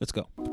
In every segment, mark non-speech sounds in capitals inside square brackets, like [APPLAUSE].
Let's go.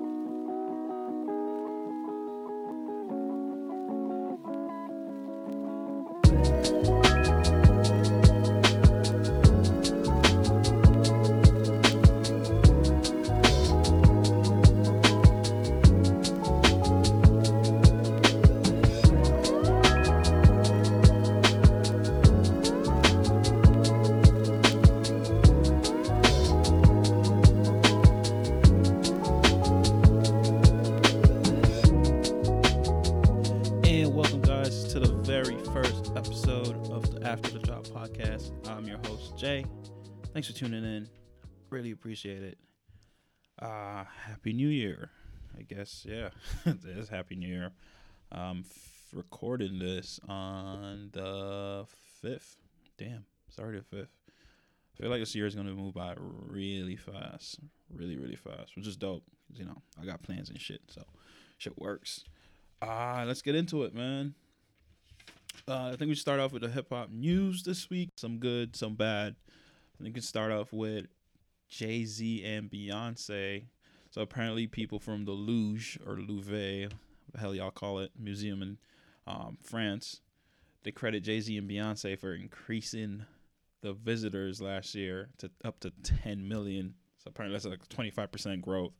Thanks for tuning in. Really appreciate it. Uh, Happy New Year. I guess, yeah, [LAUGHS] it is Happy New Year. I'm f- recording this on the 5th. Damn, sorry, the 5th. I feel like this year is going to move by really fast. Really, really fast, which is dope. 'cause, You know, I got plans and shit, so shit works. Ah, let's get into it, man. Uh, I think we start off with the hip hop news this week. Some good, some bad. Think we can start off with Jay Z and Beyonce. So apparently, people from the Louvre or Louvre, the hell y'all call it, museum in um, France, they credit Jay Z and Beyonce for increasing the visitors last year to up to 10 million. So apparently, that's like 25% growth.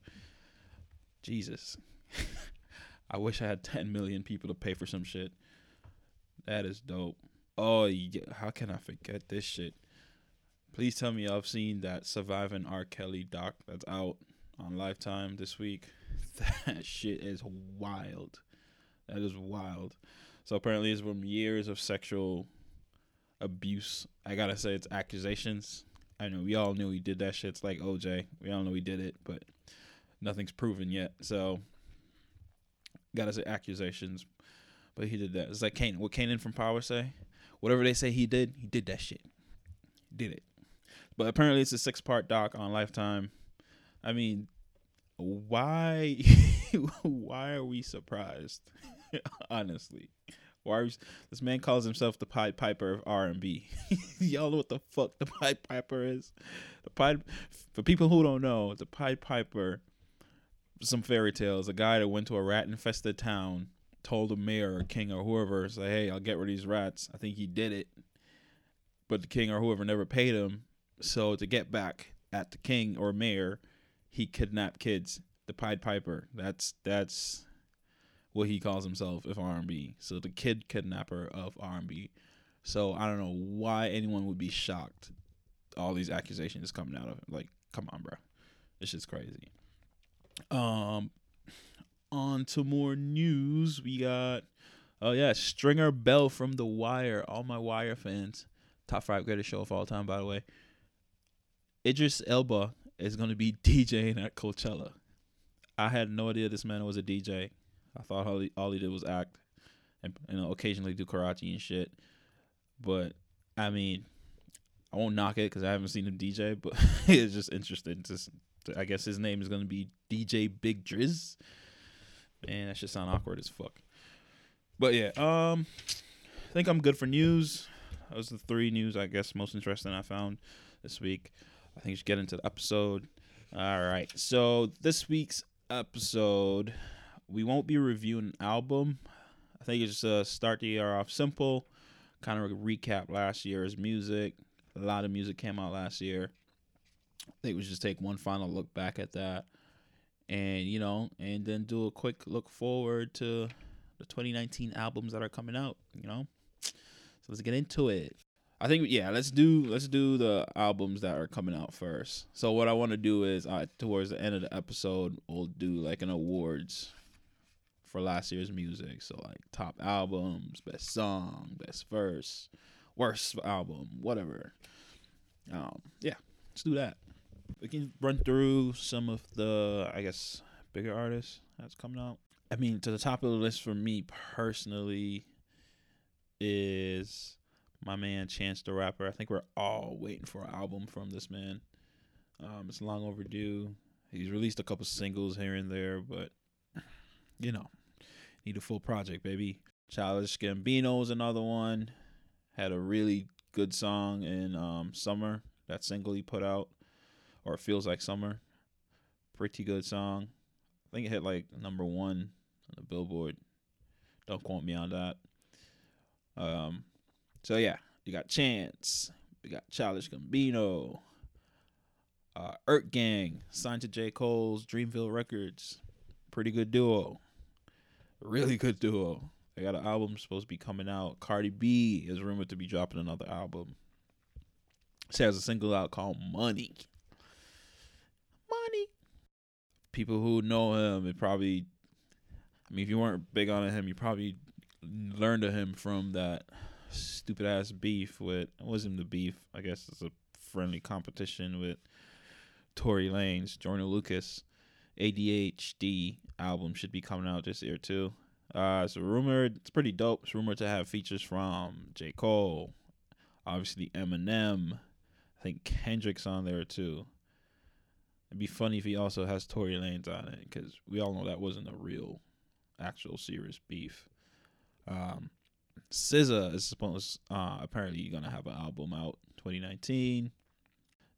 Jesus. [LAUGHS] I wish I had 10 million people to pay for some shit. That is dope. Oh, yeah, how can I forget this shit? Please tell me have seen that Surviving R. Kelly doc that's out on Lifetime this week. [LAUGHS] That shit is wild. That is wild. So apparently it's from years of sexual abuse. I gotta say it's accusations. I know we all knew he did that shit. It's like OJ. We all know he did it, but nothing's proven yet. So gotta say accusations, but he did that. It's like Kanan. What Kanan from Power say? Whatever they say he did, he did that shit. Did it. But apparently it's a six part doc on Lifetime. I mean, why? [LAUGHS] why are we surprised? [LAUGHS] Honestly, why? Are we, this man calls himself the Pied Piper of R and B. [LAUGHS] Y'all know what the fuck the Pied Piper is? The Pied. For people who don't know, the Pied Piper some fairy tales. A guy that went to a rat infested town told the mayor or king or whoever, say, hey, I'll get rid of these rats. I think he did it. But the king or whoever never paid him. So to get back at the king or mayor, he kidnapped kids. The Pied Piper. That's that's what he calls himself if R&B. So the kid kidnapper of R&B. So I don't know why anyone would be shocked. All these accusations coming out of it. Like, come on, bro. This shit's crazy. Um, on to more news. We got, oh yeah, Stringer Bell from The Wire. All my Wire fans, top five greatest show of all time, by the way. Idris Elba is going to be [LAUGHS] DJing at Coachella. I had no idea this man was a DJ. I thought all he, all he did was act and you know occasionally do karate and shit. But I mean, I won't knock it because I haven't seen him DJ, but [LAUGHS] it's just interesting to I guess his name is gonna be DJ Big Driis. Man, that should sound awkward as fuck. But yeah, um, I think I'm good for news. That was the three news I guess most interesting I found this week. I think we should get into the episode. All right, so this week's episode, we won't be reviewing an album. I think it's just uh, start the year off simple, kind of recap last year's music. A lot of music came out last year. I think we should just take one final look back at that, and you know, and then do a quick look forward to the 2019 albums that are coming out. You know, so let's get into it. I think yeah, let's do let's do the albums that are coming out first. So what I want to do is uh, towards the end of the episode, we'll do like an awards for last year's music. So like top albums, best song, best verse, worst album, whatever. Um, yeah, let's do that. We can run through some of the, I guess, bigger artists that's coming out. I mean, to the top of the list for me personally is my man Chance the Rapper. I think we're all waiting for an album from this man. Um, it's long overdue. He's released a couple singles here and there, but you know, need a full project, baby. Childish Gambino Gambino's another one. Had a really good song in um, Summer. That single he put out, or it feels like summer. Pretty good song. I think it hit like number one on the Billboard. Don't quote me on that. Um, so yeah, you got Chance, you got Childish Gambino, uh, EarthGang signed to J Cole's Dreamville Records. Pretty good duo. Really good duo. They got an album supposed to be coming out. Cardi B is rumored to be dropping another album. She has a single out called Money. Money. People who know him, it probably. I mean, if you weren't big on him, you probably learned of him from that stupid ass beef with. It wasn't the beef. I guess it's a friendly competition with Tory Lanez, Jordan Lucas. ADHD album should be coming out this year too. Uh, it's rumored. It's pretty dope. It's rumored to have features from J. Cole, obviously Eminem. I think Kendrick's on there too. It'd be funny if he also has Tory Lanez on it because we all know that wasn't a real, actual serious beef. Um, SZA is supposed uh, apparently gonna have an album out 2019,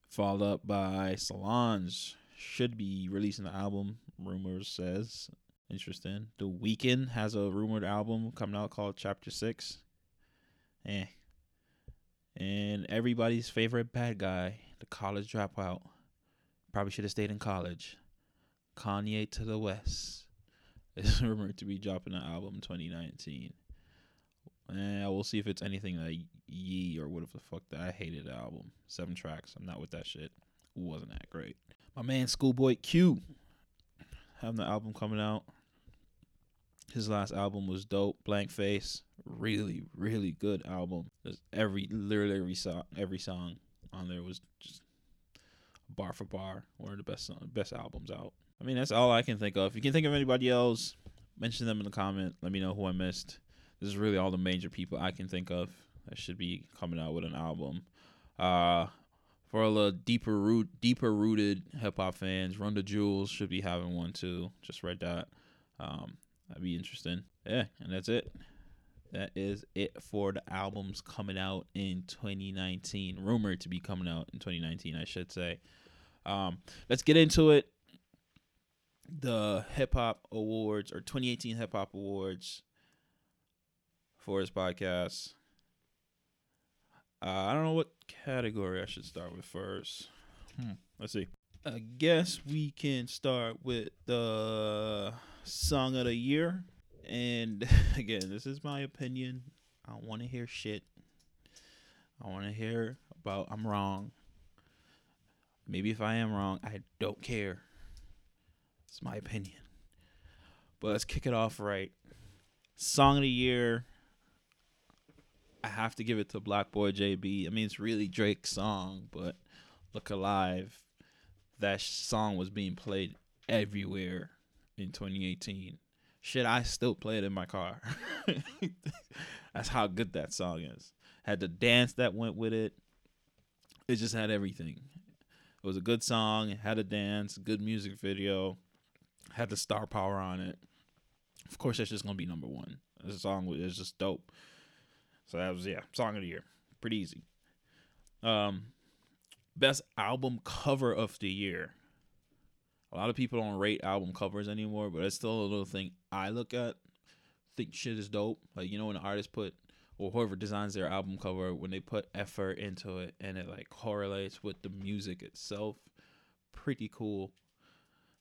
followed up by Solange should be releasing the album. Rumors says interesting. The Weeknd has a rumored album coming out called Chapter Six. Eh. And everybody's favorite bad guy, the college dropout, probably should have stayed in college. Kanye to the West [LAUGHS] is rumored to be dropping an album in 2019. And we'll see if it's anything like Ye or whatever the fuck that I hated the album. Seven tracks. I'm not with that shit. Wasn't that great. My man Schoolboy Q having the album coming out. His last album was dope. Blank Face, really, really good album. There's every literally every song, every song on there was just bar for bar. One of the best best albums out. I mean, that's all I can think of. If you can think of anybody else, mention them in the comment. Let me know who I missed. This is really all the major people I can think of that should be coming out with an album. Uh, for the deeper root, deeper rooted hip hop fans, Run the Jewels should be having one too. Just read that. Um, that'd be interesting. Yeah, and that's it. That is it for the albums coming out in 2019. Rumored to be coming out in 2019, I should say. Um, let's get into it. The Hip Hop Awards or 2018 Hip Hop Awards for his podcast. Uh, I don't know what category I should start with first. Hmm. Let's see. I guess we can start with the song of the year. And [LAUGHS] again, this is my opinion. I don't want to hear shit. I want to hear about I'm wrong. Maybe if I am wrong, I don't care. It's my opinion. But let's kick it off right. Song of the year have to give it to BlocBoy JB. I mean, it's really Drake's song, but Look Alive, that song was being played everywhere in 2018. Shit, I still play it in my car. [LAUGHS] That's how good that song is. Had the dance that went with it. It just had everything. It was a good song. Had a dance, good music video, had the star power on it. Of course, that's just gonna be number one. This song is just dope. So that was yeah, song of the year. Pretty easy. Um best album cover of the year. A lot of people don't rate album covers anymore, but it's still a little thing I look at. Think shit is dope. Like you know when an artist put or whoever designs their album cover when they put effort into it and it like correlates with the music itself. Pretty cool.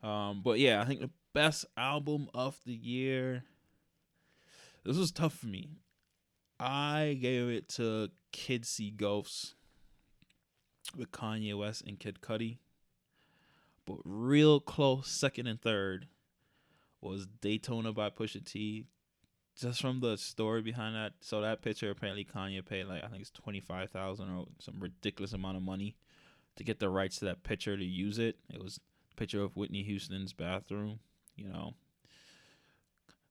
Um, but yeah, I think the best album of the year. This was tough for me. I gave it to Kids See Ghosts with Kanye West and Kid Cudi. But real close second and third was Daytona by Pusha T. Just from the story behind that. So that picture apparently Kanye paid like I think it's twenty five thousand or some ridiculous amount of money to get the rights to that picture to use it. It was a picture of Whitney Houston's bathroom, you know.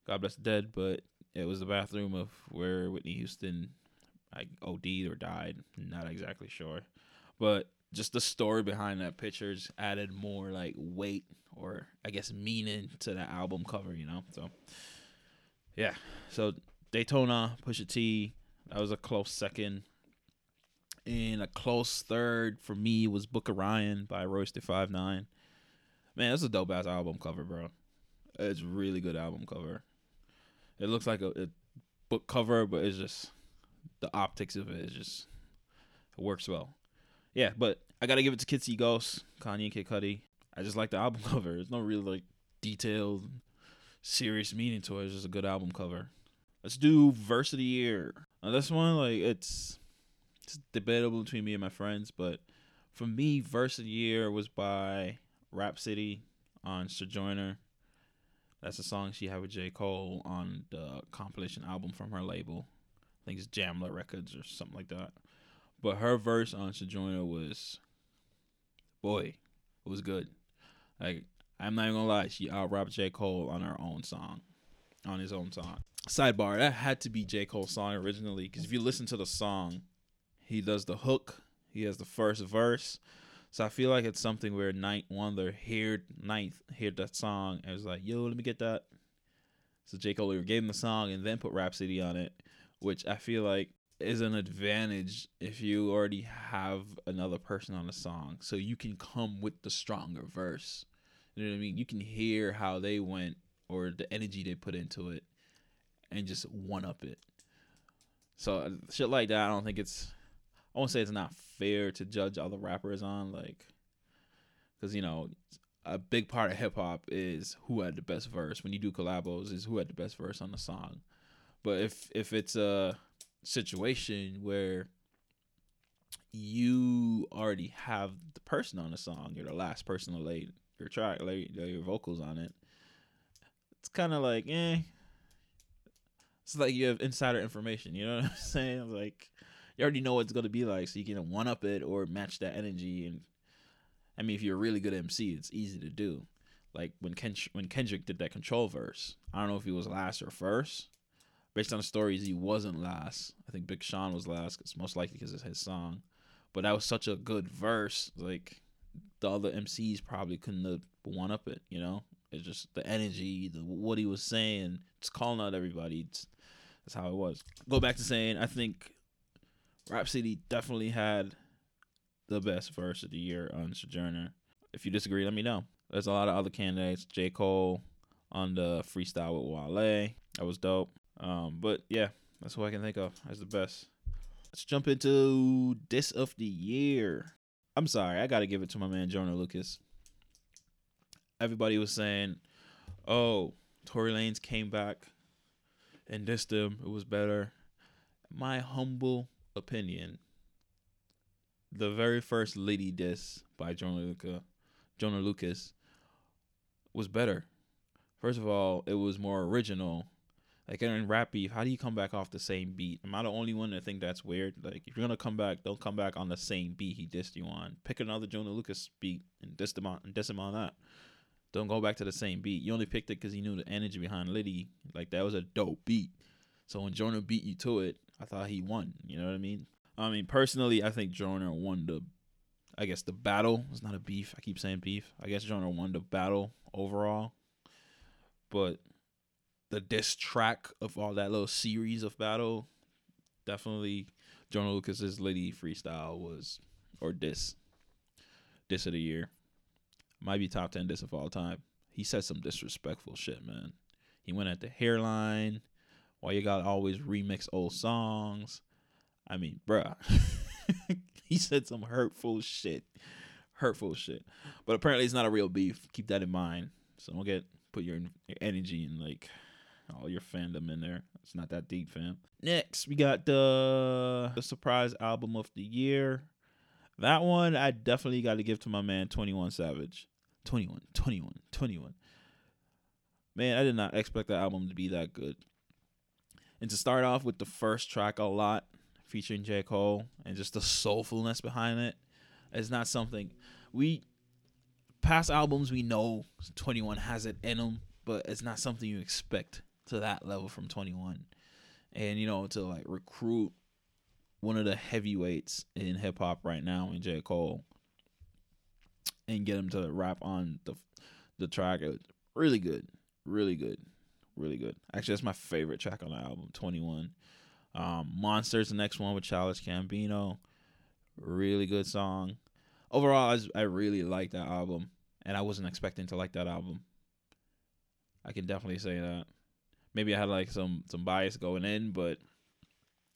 God bless the dead, but it was the bathroom of where Whitney Houston like OD'd or died. Not exactly sure, but just the story behind that picture just added more like weight or I guess meaning to that album cover. You know, so yeah. So Daytona, Pusha T, that was a close second. And a close third for me was Book of Ryan by Royce da Five Nine. Man, that's a dope ass album cover, bro. It's really good album cover. It looks like a, a book cover, but it's just the optics of it is just it works well. Yeah, but I gotta give it to Kids See Ghosts, Kanye Kid Cudi. I just like the album [LAUGHS] cover. There's no real like detailed, serious meaning to it. It's just a good album cover. Let's do verse of the year. Now this one, like it's it's debatable between me and my friends, but for me, verse of the year was by Rapsody on Sojourner. That's a song she had with J. Cole on the compilation album from her label. I think it's Jamla Records or something like that. But her verse on Sojourner was, boy, it was good. Like I'm not even gonna lie, she out rapped J. Cole on her own song, on his own song. Sidebar: That had to be J. Cole's song originally, because if you listen to the song, he does the hook, he has the first verse. So I feel like it's something where Ninth Wonder heard Ninth heard that song and was like, "Yo, let me get that." So J. Cole gave him the song and then put Rapsody on it, which I feel like is an advantage if you already have another person on the song, so you can come with the stronger verse. You know what I mean? You can hear how they went or the energy they put into it, and just one up it. So shit like that, I don't think it's. I won't say it's not fair to judge other rappers on like, because you know, a big part of hip hop is who had the best verse. When you do collabos, is who had the best verse on the song. But if if it's a situation where you already have the person on the song, you're the last person to lay your track, lay, lay your vocals on it. It's kind of like, eh. It's like you have insider information. You know what I'm [LAUGHS] saying? Like you already know what it's gonna be like, so you can one up it or match that energy. And I mean, if you're a really good MC, it's easy to do. Like when Ken- when Kendrick did that control verse, I don't know if he was last or first, based on the stories, he wasn't last. I think Big Sean was last, cause most likely because it's his song. But that was such a good verse. Like the other MCs probably couldn't have one up it. You know, it's just the energy, the what he was saying, just calling out everybody. It's, that's how it was. Go back to saying, I think Rapsody definitely had the best verse of the year on Sojourner. If you disagree, let me know. There's a lot of other candidates. J. Cole on the freestyle with Wale. That was dope. Um, but yeah, that's what I can think of as the best. Let's jump into this of the year. I'm sorry, I gotta give it to my man Jonah Lucas. Everybody was saying, "Oh, Tory Lanez came back and dissed him. It was better." My humble opinion, the very first Liddy diss by Jonah Lucas, Joyner Lucas, was better. First of all, it was more original like in rap beef, how do you come back off the same beat? Am I the only one that think that's weird? Like if you're gonna come back, don't come back on the same beat he dissed you on. Pick another Jonah Lucas beat and diss him on and diss him on that. Don't go back to the same beat. You only picked it because you knew the energy behind Liddy. Like that was a dope beat. So when Jonah beat you to it, I thought he won. You know what I mean? I mean personally, I think Joyner won the. I guess the battle. It's not a beef. I keep saying beef. I guess Joyner won the battle overall. But the diss track of all that little series of battle, definitely Joyner Lucas's Lady freestyle was or diss diss of the year. Might be top ten diss of all time. He said some disrespectful shit, man. He went at the hairline. Why you gotta always remix old songs? I mean, bruh. [LAUGHS] he said some hurtful shit. Hurtful shit. But apparently it's not a real beef. Keep that in mind. So don't get put your, your energy and like all your fandom in there. It's not that deep, fam. Next, we got the the surprise album of the year. That one I definitely got to give to my man 21 Savage. 21, 21, 21. Man, I did not expect that album to be that good. And to start off with the first track a lot featuring J. Cole and just the soulfulness behind it, it is not something we past albums we know 21 has it in them, but it's not something you expect to that level from 21 and you know to like recruit one of the heavyweights in hip hop right now in J. Cole and get him to rap on the the track it was really good really good really good actually that's my favorite track on the album 21 um monsters the next one with Childish Gambino really good song overall I, I really like that album and I wasn't expecting to like that album I can definitely say that. Maybe I had like some some bias going in, but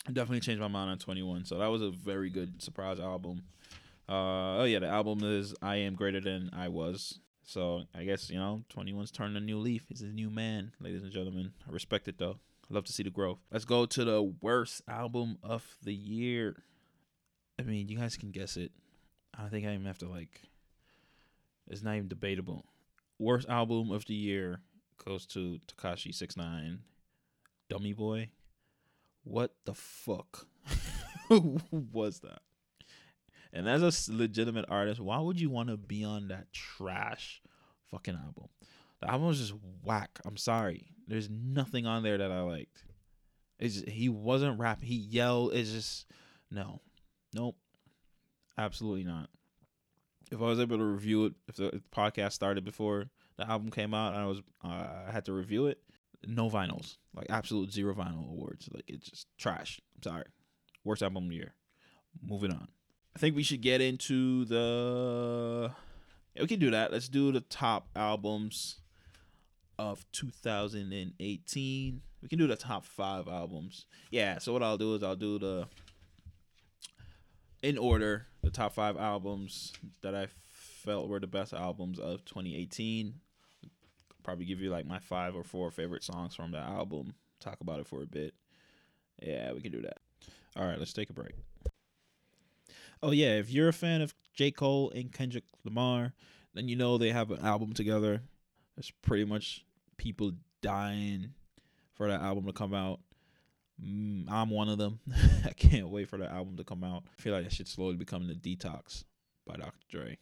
I definitely changed my mind on 21. So that was a very good surprise album. Uh, oh yeah, the album is I Am Greater Than I Was. So I guess you know 21's turning a new leaf. He's a new man, ladies and gentlemen. I respect it though. I love to see the growth. Let's go to the worst album of the year. I mean, you guys can guess it. I don't think I even have to like. It's not even debatable. Worst album of the year goes to Tekashi Six Nine, Dummy Boy. What the fuck [LAUGHS] was that? And as a legitimate artist, why would you want to be on that trash fucking album? The album was just whack. I'm sorry. There's nothing on there that I liked. It's just, he wasn't rapping. He yelled. It's just no, nope, absolutely not. If I was able to review it, if the podcast started before the album came out, and I was uh, I had to review it, no vinyls, like absolute zero vinyl awards. Like it's just trash. I'm sorry. Worst album of the year. Moving on. I think we should get into the. Yeah, we can do that. Let's do the top albums of 2018. We can do the top five albums. Yeah. So what I'll do is I'll do the in order the top five albums that I felt were the best albums of 2018. Probably give you like my five or four favorite songs from that album. Talk about it for a bit. Yeah, we can do that. All right, let's take a break. Oh yeah, if you're a fan of J. Cole and Kendrick Lamar, then you know they have an album together. There's pretty much people dying for that album to come out. Mm, I'm one of them. [LAUGHS] I can't wait for that album to come out. I feel like that shit slowly becoming the detox by Dr. Dre.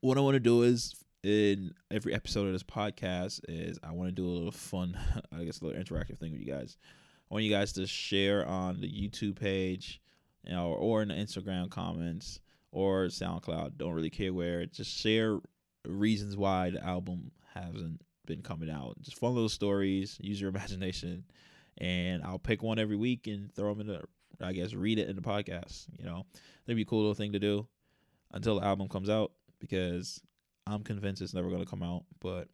What I want to do is in every episode of this podcast is I want to do a little fun, [LAUGHS] I guess a little interactive thing with you guys. I want you guys to share on the YouTube page you know, or in the Instagram comments or SoundCloud. Don't really care where. Just share reasons why the album hasn't been coming out. Just fun little stories. Use your [LAUGHS] imagination, and I'll pick one every week and throw them in the. I guess read it in the podcast. You know, that'd be a cool little thing to do until the album comes out because I'm convinced it's never gonna come out. But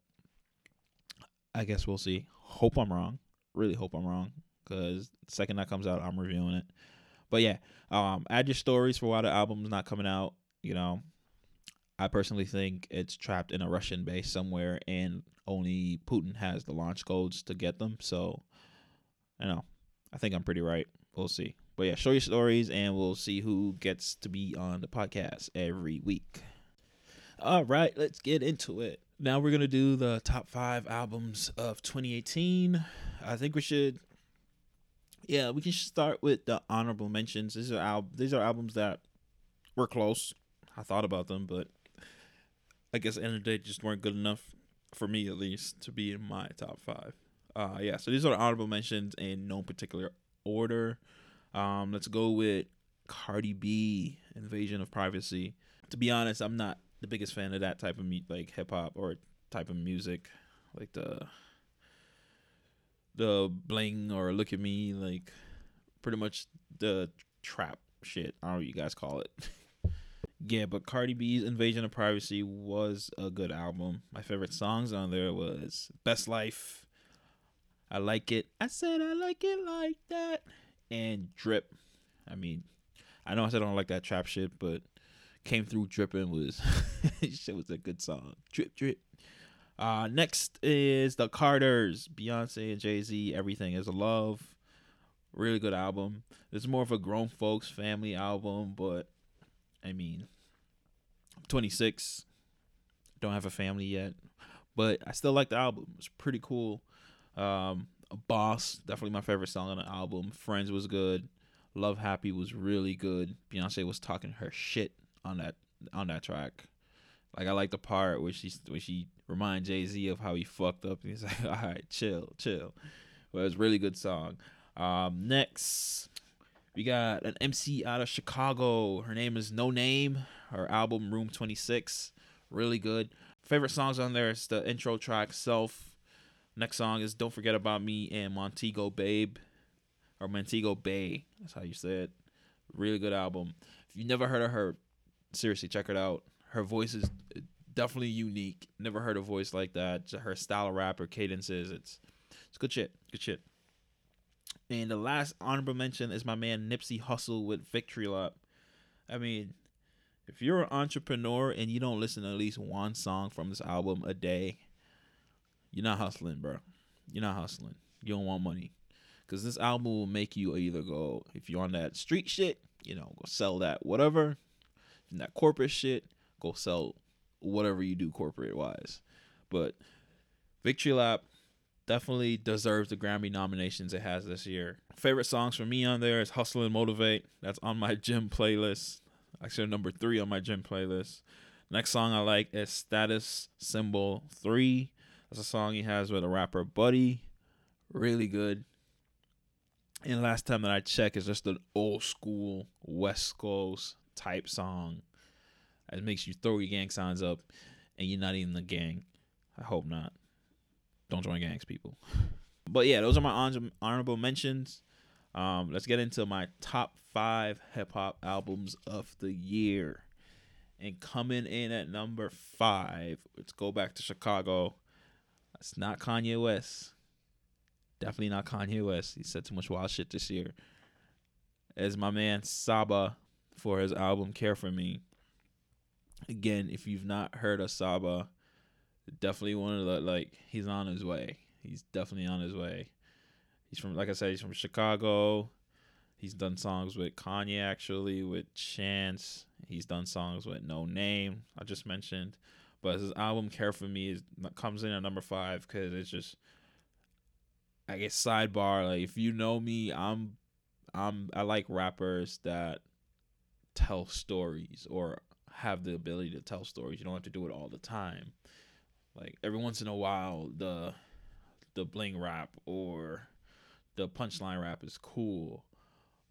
I guess we'll see. Hope I'm wrong. Really hope I'm wrong because the second that comes out, I'm reviewing it. But yeah, um, add your stories for why the album's not coming out. You know, I personally think it's trapped in a Russian base somewhere, and only Putin has the launch codes to get them. So, you know, I think I'm pretty right. We'll see. But yeah, show your stories, and we'll see who gets to be on the podcast every week. All right, let's get into it. Now we're gonna do the top five albums of 2018. I think we should yeah, we can start with the honorable mentions. These are al- these are albums that were close. I thought about them, but I guess at the end of the day just weren't good enough for me at least to be in my top five. Uh yeah, so these are honorable mentions in no particular order. Um, let's go with Cardi B, Invasion of Privacy. To be honest, I'm not the biggest fan of that type of me- like hip hop or type of music, like the the bling or look at me, like pretty much the trap shit. I don't know what you guys call it. [LAUGHS] yeah, but Cardi B's Invasion of Privacy was a good album. My favorite songs on there was Best Life. I like it. I said I like it like that. And Drip. I mean, I know I said I don't like that trap shit, but came through dripping was [LAUGHS] shit was a good song. Drip drip. Uh, next is the Carters, Beyonce and Jay Z. Everything is love. Really good album. It's more of a grown folks family album, but I mean, I'm 26. Don't have a family yet, but I still like the album. It's pretty cool. Um, Boss, definitely my favorite song on the album. Friends was good. Love Happy was really good. Beyonce was talking her shit on that on that track. Like I like the part where she where she remind Jay Z of how he fucked up. And he's [LAUGHS] like, all right, chill, chill. Well, it's really good song. Um, next, we got an MC out of Chicago. Her name is Noname. Her album Room 26, really good. Favorite songs on there is the intro track Self. Next song is Don't Forget About Me and Montego Babe or Montego Bay. That's how you say it. Really good album. If you never heard of her, seriously check it out. Her voice is definitely unique. Never heard a voice like that. Her style of rap, her cadences, it's it's good shit. Good shit. And the last honorable mention is my man Nipsey Hussle with Victory Lap. I mean, if you're an entrepreneur and you don't listen to at least one song from this album a day, you're not hustling, bro. You're not hustling. You don't want money. Cause this album will make you either go if you're on that street shit, you know, go sell that whatever. And that corporate shit, go sell whatever you do corporate wise. But Victory Lap definitely deserves the Grammy nominations it has this year. Favorite songs for me on there is Hustle and Motivate. That's on my [LAUGHS] gym playlist. Actually, number three on my gym playlist. Next song I like is Status Symbol 3. That's a song he has with a rapper Buddy. Really good. And last time that I checked, it's just an old school West Coast type song. It makes you throw your gang signs up and you're not even the gang. I hope not. Don't join gangs, people. But yeah, those are my honorable mentions. Um, let's get into my top five hip hop albums of the year. And coming in at number five, let's go back to Chicago. It's not Kanye West. Definitely not Kanye West. He said too much wild shit this year. As my man Saba for his album Care for Me. Again, if you've not heard of Saba, definitely one of the like he's on his way. He's definitely on his way. He's from like I said, he's from Chicago. He's done songs with Kanye actually, with Chance. He's done songs with Noname. I just mentioned, but his album "Care for Me" is comes in at number five because it's just. I guess sidebar like if you know me, I'm, I'm I like rappers that tell stories or have the ability to tell stories. You don't have to do it all the time. Like every once in a while, the the bling rap or the punchline rap is cool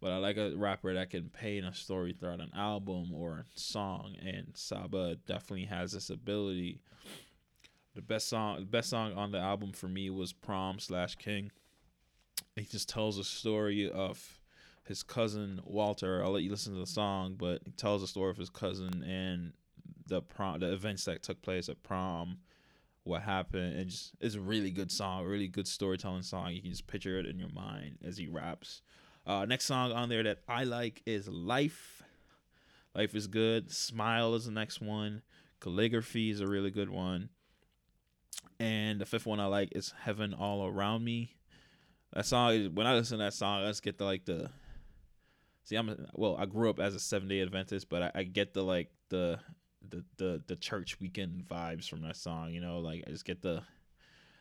but I like a rapper that can paint a story throughout an album or a song, and Saba definitely has this ability. The best song, the best song on the album for me was "Prom" slash King. He just tells a story of his cousin Walter. I'll let you listen to the song, but he tells the story of his cousin and the prom, the events that took place at prom, what happened, and just it's a really good song, really good storytelling song. You can just picture it in your mind as he raps. Uh, next song on there that I like is Life. Life is good. Smile is the next one. Calligraphy is a really good one. And the fifth one I like is Heaven All Around Me. That song, when I listen to that song, I just get the like the. See, I'm well. I grew up as a seven day Adventist, but I, I get the like the the the the church weekend vibes from that song. You know, like I just get the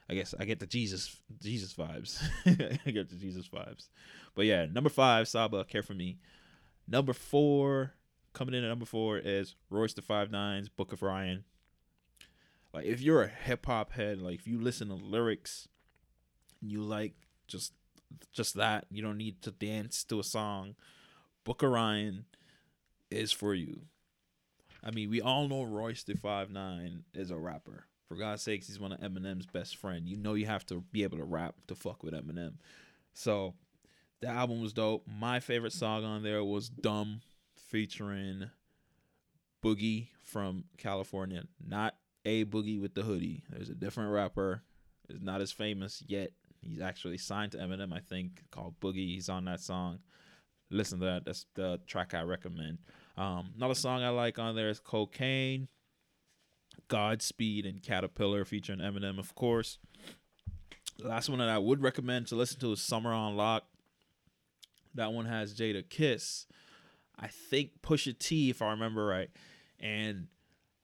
I guess I get the Jesus Jesus vibes. [LAUGHS] I get the Jesus vibes. But yeah, number five, Saba, Care for Me. Number four, coming in at number four is Royce da Five Nines, Book of Ryan. Like if you're a hip hop head, like if you listen to lyrics, you like just just that, you don't need to dance to a song. Book of Ryan is for you. I mean, we all know Royce da Five Nine is a rapper. For God's sakes, he's one of Eminem's best friend. You know you have to be able to rap to fuck with Eminem. So the album was dope. My favorite song on there was Dumb featuring Boogie from California. Not a Boogie with the hoodie. There's a different rapper. Is not as famous yet. He's actually signed to Eminem, I think, called Boogie. He's on that song. Listen to that. That's the track I recommend. Um, another song I like on there is Cocaine Godspeed and Caterpillar featuring Eminem, of course. The last one that I would recommend to listen to is Summer on Lock. That one has Jadakiss. I think Pusha T, if I remember right. And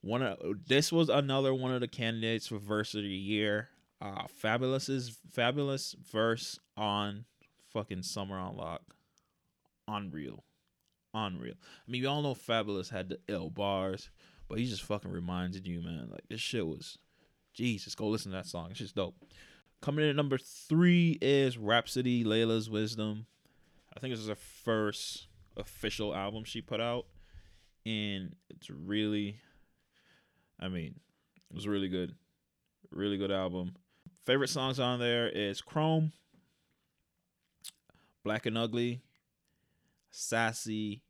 one of this was another one of the candidates for verse of the year. Uh Fabolous's fabulous verse on fucking Summer on Lock. Unreal. Unreal. I mean, we all know Fabolous had the L bars. But he just fucking reminded you, man. Like this shit was, Jesus, go listen to that song. It's just dope. Coming in at number three is Rapsody, Laila's Wisdom. I think this is her first official album she put out, and it's really, I mean, it was really good, really good album. Favorite songs on there is Chrome, Black and Ugly, Sassy,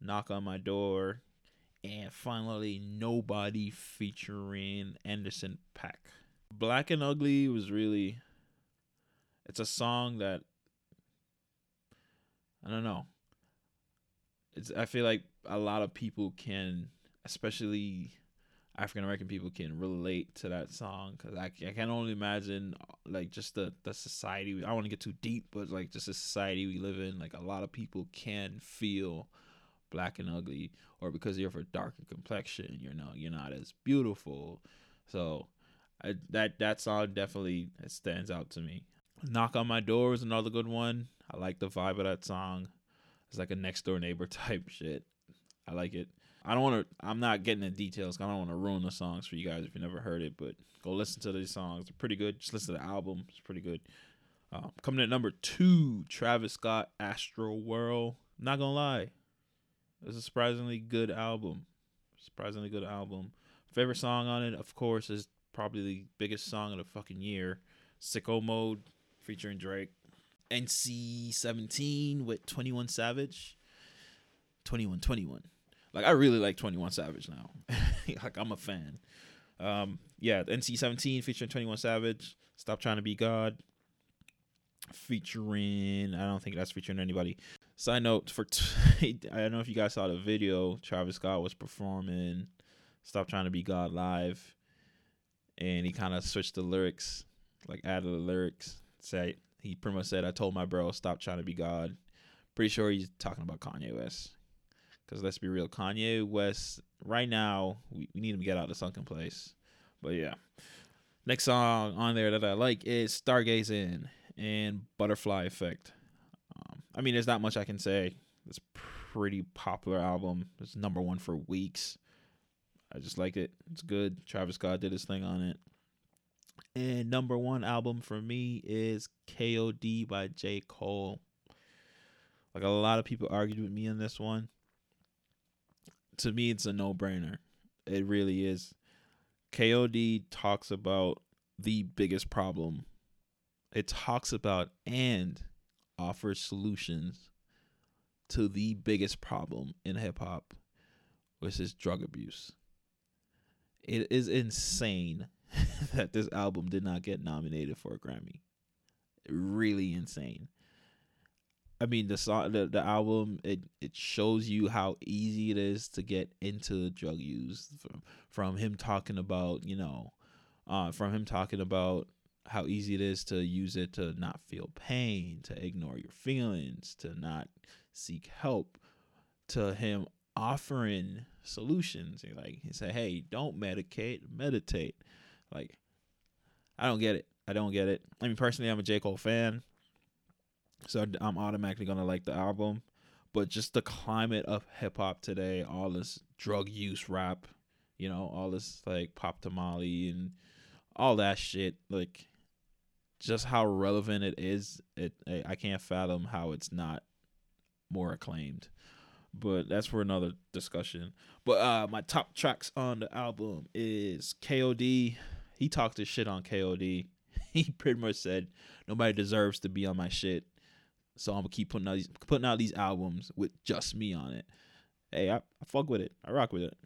Knock on My Door, and finally Nobody featuring Anderson .Paak. Black and Ugly was really it's a song that I don't know. It's I feel like a lot of people can especially African American people can relate to that song because I, I can only imagine uh, like just the the society. I don't want to get too deep, but like just the society we live in, like a lot of people can feel black and ugly, or because you're of a darker complexion, you're not you're not as beautiful. So I, that that song definitely stands out to me. Knock on My Door is another good one. I like the vibe of that song. It's like a next door neighbor [LAUGHS] type shit. I like it. I don't want to. I'm not getting the details. I don't want to ruin the songs for you guys if you never heard it. But go listen to these songs. They're pretty good. Just listen to the album. It's pretty good. Um, coming at number two, Travis Scott, Astroworld. Not gonna lie, it's a surprisingly good album. Surprisingly good album. Favorite song on it, of course, is probably the biggest song of the fucking year, "Sicko Mode," featuring Drake. NC 17 with 21 Savage. 21 21. Like I really like 21 Savage now. [LAUGHS] like I'm a fan. Um yeah, NC 17 featuring 21 Savage. Stop trying to be God. Featuring I don't think that's featuring anybody. Side note for t- [LAUGHS] I don't know if you guys saw the video. Travis Scott was performing Stop Trying to Be God live. And he kind of switched the lyrics, like added the lyrics. Say he pretty much said, I told my bro, stop trying to be God. Pretty sure he's talking about Kanye West. Because let's be real, Kanye West, right now, we, we need him to get out of the sunken place. But yeah. Next song on there that I like is Stargazing and Butterfly Effect. Um, I mean, there's not much I can say. It's pretty popular album. It's number one for weeks. I just like it. It's good. Travis Scott did his thing on it. And number one album for me is KOD by J. Cole. Like a lot of people argued with me on this one to me it's a no-brainer. It really is. KOD talks about the biggest problem. It talks about and offers solutions to the biggest problem in hip hop, which is drug abuse. It is insane [LAUGHS] that this album did not get nominated for a Grammy. Really insane. I mean the song the, the album it it shows you how easy it is to get into drug use from from him talking about, you know, uh from him talking about how easy it is to use it to not feel pain, to ignore your feelings, to not seek help, to him offering solutions. Like he said, "Hey, don't medicate, meditate." Like I don't get it. I don't get it. I mean, personally, I'm a J Cole fan so I'm automatically gonna like the album. But just the climate of hip hop today, all this drug use rap, you know, all this like pop tamale and all that shit, like just how relevant it is. It I can't fathom how it's not more acclaimed. But that's for another discussion. But uh my top tracks on the album is KOD. He talked his shit on KOD. [LAUGHS] He pretty much said nobody deserves to be on my shit. So I'm gonna keep putting out these putting out these albums with just me on it. Hey, I, I fuck with it. I rock with it.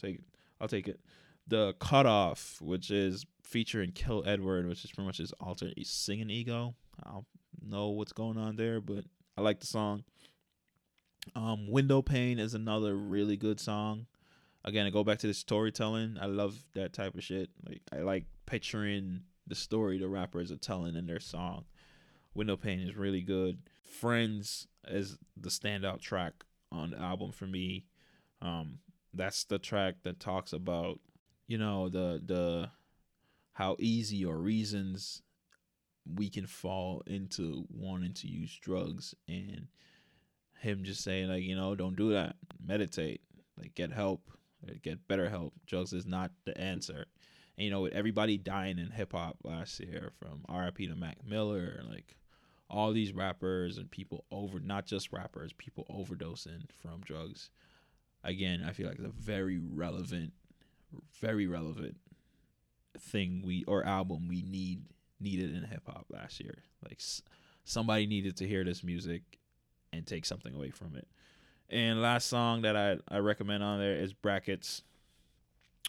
Take it. I'll take it. The cutoff, which is featuring Kill Edward, which is pretty much his alter singing ego. I don't know what's going on there, but I like the song. Um, Window Pane is another really good song. Again, I go back to the storytelling. I love that type of shit. Like I like picturing the story the rappers are telling in their song. Window Pane is really good. Friends is the standout track on the album for me. Um, that's the track that talks about, you know, the the how easy or reasons we can fall into wanting to use drugs and him just saying like, you know, don't do that. Meditate. Like get help. Get better help. Drugs is not the answer. And you know, with everybody dying in hip hop last year, from R.I.P. to Mac Miller, like all these rappers and people over not just rappers, people overdosing from drugs. Again, I feel like it's a very relevant, very relevant thing we or album we need needed in hip hop last year. Like somebody needed to hear this music and take something away from it. And last song that I I recommend on there is Brackets.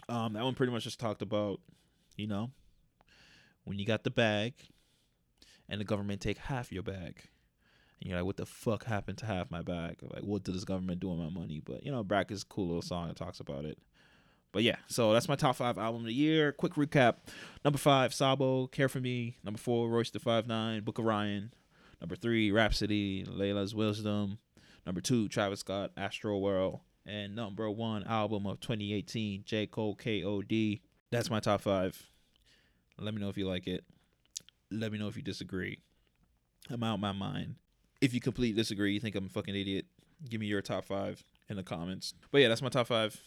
Um, that one pretty much just talked about, you know, when you got the bag, and the government take half your bag. And you're like, what the fuck happened to half my bag? Like, what did this government do with my money? But you know, Brackets, cool little song that talks about it. But yeah, so that's my top five album of the year. Quick recap: number five, Saba, Care for Me. Number four, Royce da Five Nine, Book of Ryan. Number three, Rapsody, Laila's Wisdom. Number two, Travis Scott, Astroworld. And number one album of 2018, J. Cole, K.O.D. That's my top five. Let me know if you like it. Let me know if you disagree. I'm out my mind. If you completely disagree, you think I'm a fucking idiot, give me your top five in the comments. But yeah, that's my top five.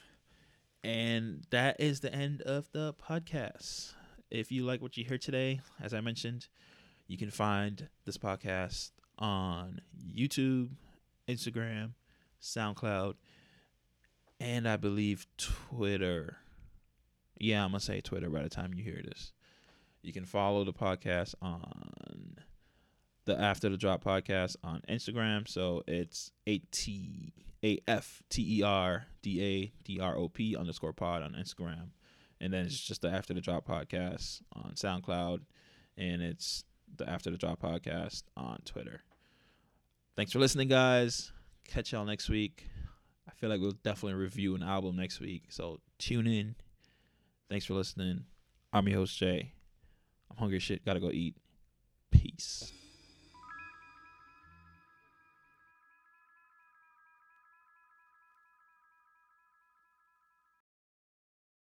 And that is the end of the podcast. If you like what you heard today, as I mentioned, you can find this podcast on YouTube, Instagram, SoundCloud, and I believe Twitter. Yeah, I'm going to say Twitter by the time you hear this. You can follow the podcast on the After the Drop podcast on Instagram. So it's A T A F T E R D A D R O P underscore pod on Instagram. And then it's just the After the Drop podcast on SoundCloud. And it's the After the Drop podcast on Twitter. Thanks for listening, guys. Catch y'all next week. I feel like we'll definitely review an album next week. So tune in. Thanks for listening. I'm your host, Jay. I'm hungry shit. Gotta go eat. Peace.